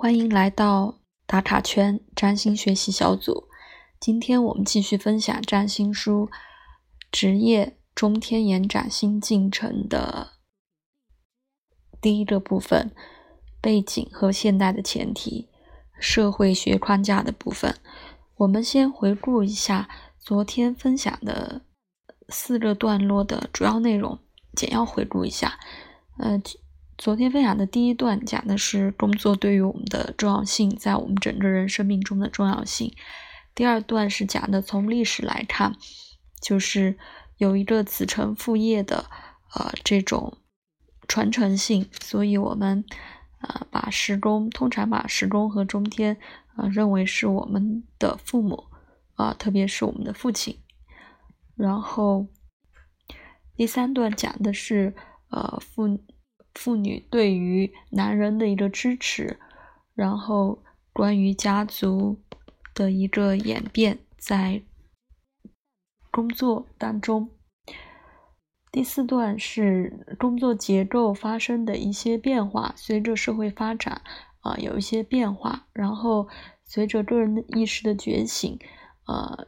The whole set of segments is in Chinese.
欢迎来到打卡圈占星学习小组。今天我们继续分享占星书职业中天延展新进程的第一个部分：背景和现代的前提，社会学框架的部分。我们先回顾一下昨天分享的四个段落的主要内容，简要回顾一下。呃。昨天分享的第一段讲的是工作对于我们的重要性，在我们整个人生命中的重要性。第二段是讲的从历史来看，就是有一个子承父业的呃这种传承性，所以我们呃把时宫通常把时宫和中天呃认为是我们的父母啊，特别是我们的父亲。然后第三段讲的是呃父。妇女对于男人的一个支持，然后关于家族的一个演变，在工作当中，第四段是工作结构发生的一些变化，随着社会发展啊有一些变化，然后随着个人的意识的觉醒，呃，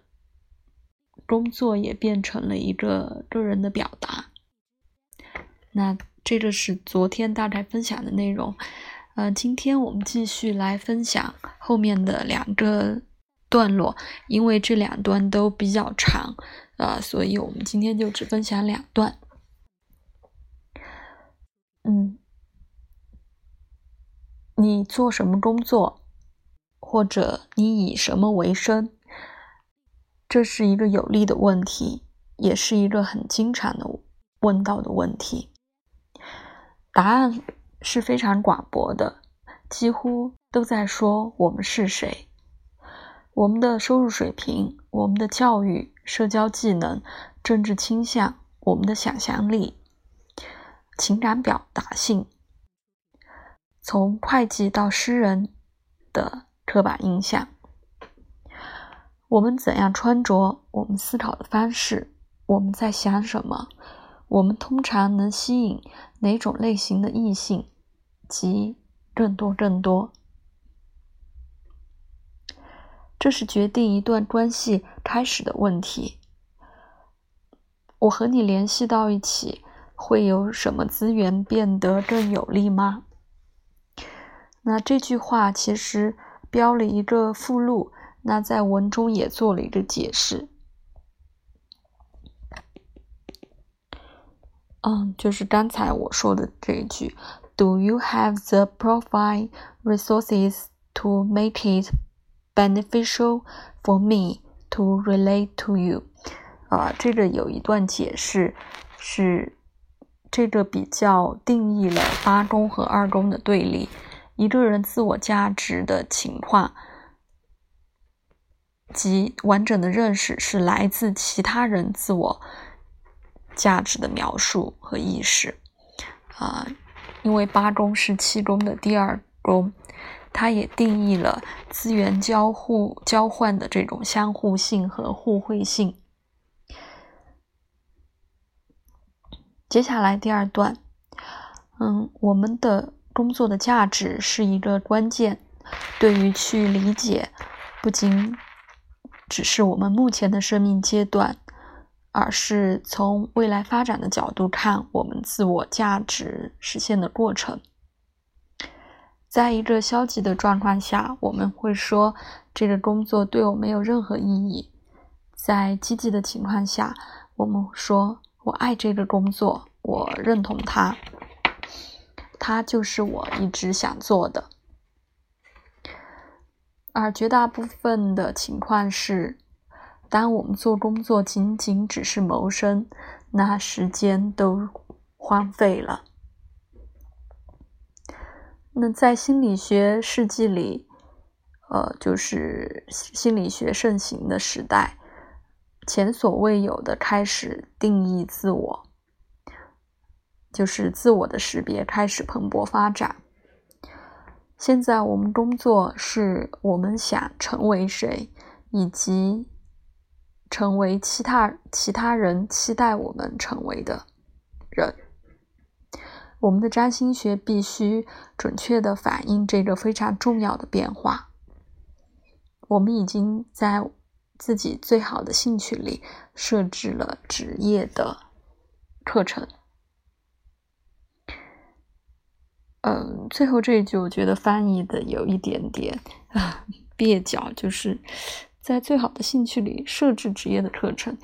工作也变成了一个个人的表达，那。这个是昨天大概分享的内容，呃，今天我们继续来分享后面的两个段落，因为这两段都比较长，呃，所以我们今天就只分享两段。嗯，你做什么工作，或者你以什么为生？这是一个有利的问题，也是一个很经常的问到的问题。答案是非常广博的，几乎都在说我们是谁，我们的收入水平，我们的教育、社交技能、政治倾向，我们的想象力、情感表达性，从会计到诗人的刻板印象，我们怎样穿着，我们思考的方式，我们在想什么。我们通常能吸引哪种类型的异性，及更多更多。这是决定一段关系开始的问题。我和你联系到一起，会有什么资源变得更有利吗？那这句话其实标了一个附录，那在文中也做了一个解释。嗯，就是刚才我说的这一句，Do you have the profile resources to make it beneficial for me to relate to you？啊，这个有一段解释是，这个比较定义了八宫和二宫的对立，一个人自我价值的情况及完整的认识是来自其他人自我。价值的描述和意识，啊，因为八宫是七宫的第二宫，它也定义了资源交互交换的这种相互性和互惠性。接下来第二段，嗯，我们的工作的价值是一个关键，对于去理解，不仅只是我们目前的生命阶段。而是从未来发展的角度看，我们自我价值实现的过程。在一个消极的状况下，我们会说这个工作对我没有任何意义；在积极的情况下，我们说我爱这个工作，我认同它，它就是我一直想做的。而绝大部分的情况是。当我们做工作仅仅只是谋生，那时间都荒废了。那在心理学世纪里，呃，就是心理学盛行的时代，前所未有的开始定义自我，就是自我的识别开始蓬勃发展。现在我们工作是我们想成为谁，以及。成为其他其他人期待我们成为的人，我们的占星学必须准确的反映这个非常重要的变化。我们已经在自己最好的兴趣里设置了职业的课程。嗯，最后这一句我觉得翻译的有一点点啊蹩脚，就是在最好的兴趣里设置职业的课程，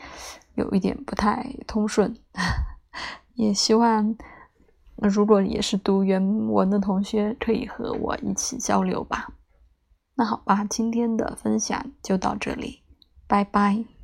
有一点不太通顺。也希望如果也是读原文的同学可以和我一起交流吧。那好吧，今天的分享就到这里，拜拜。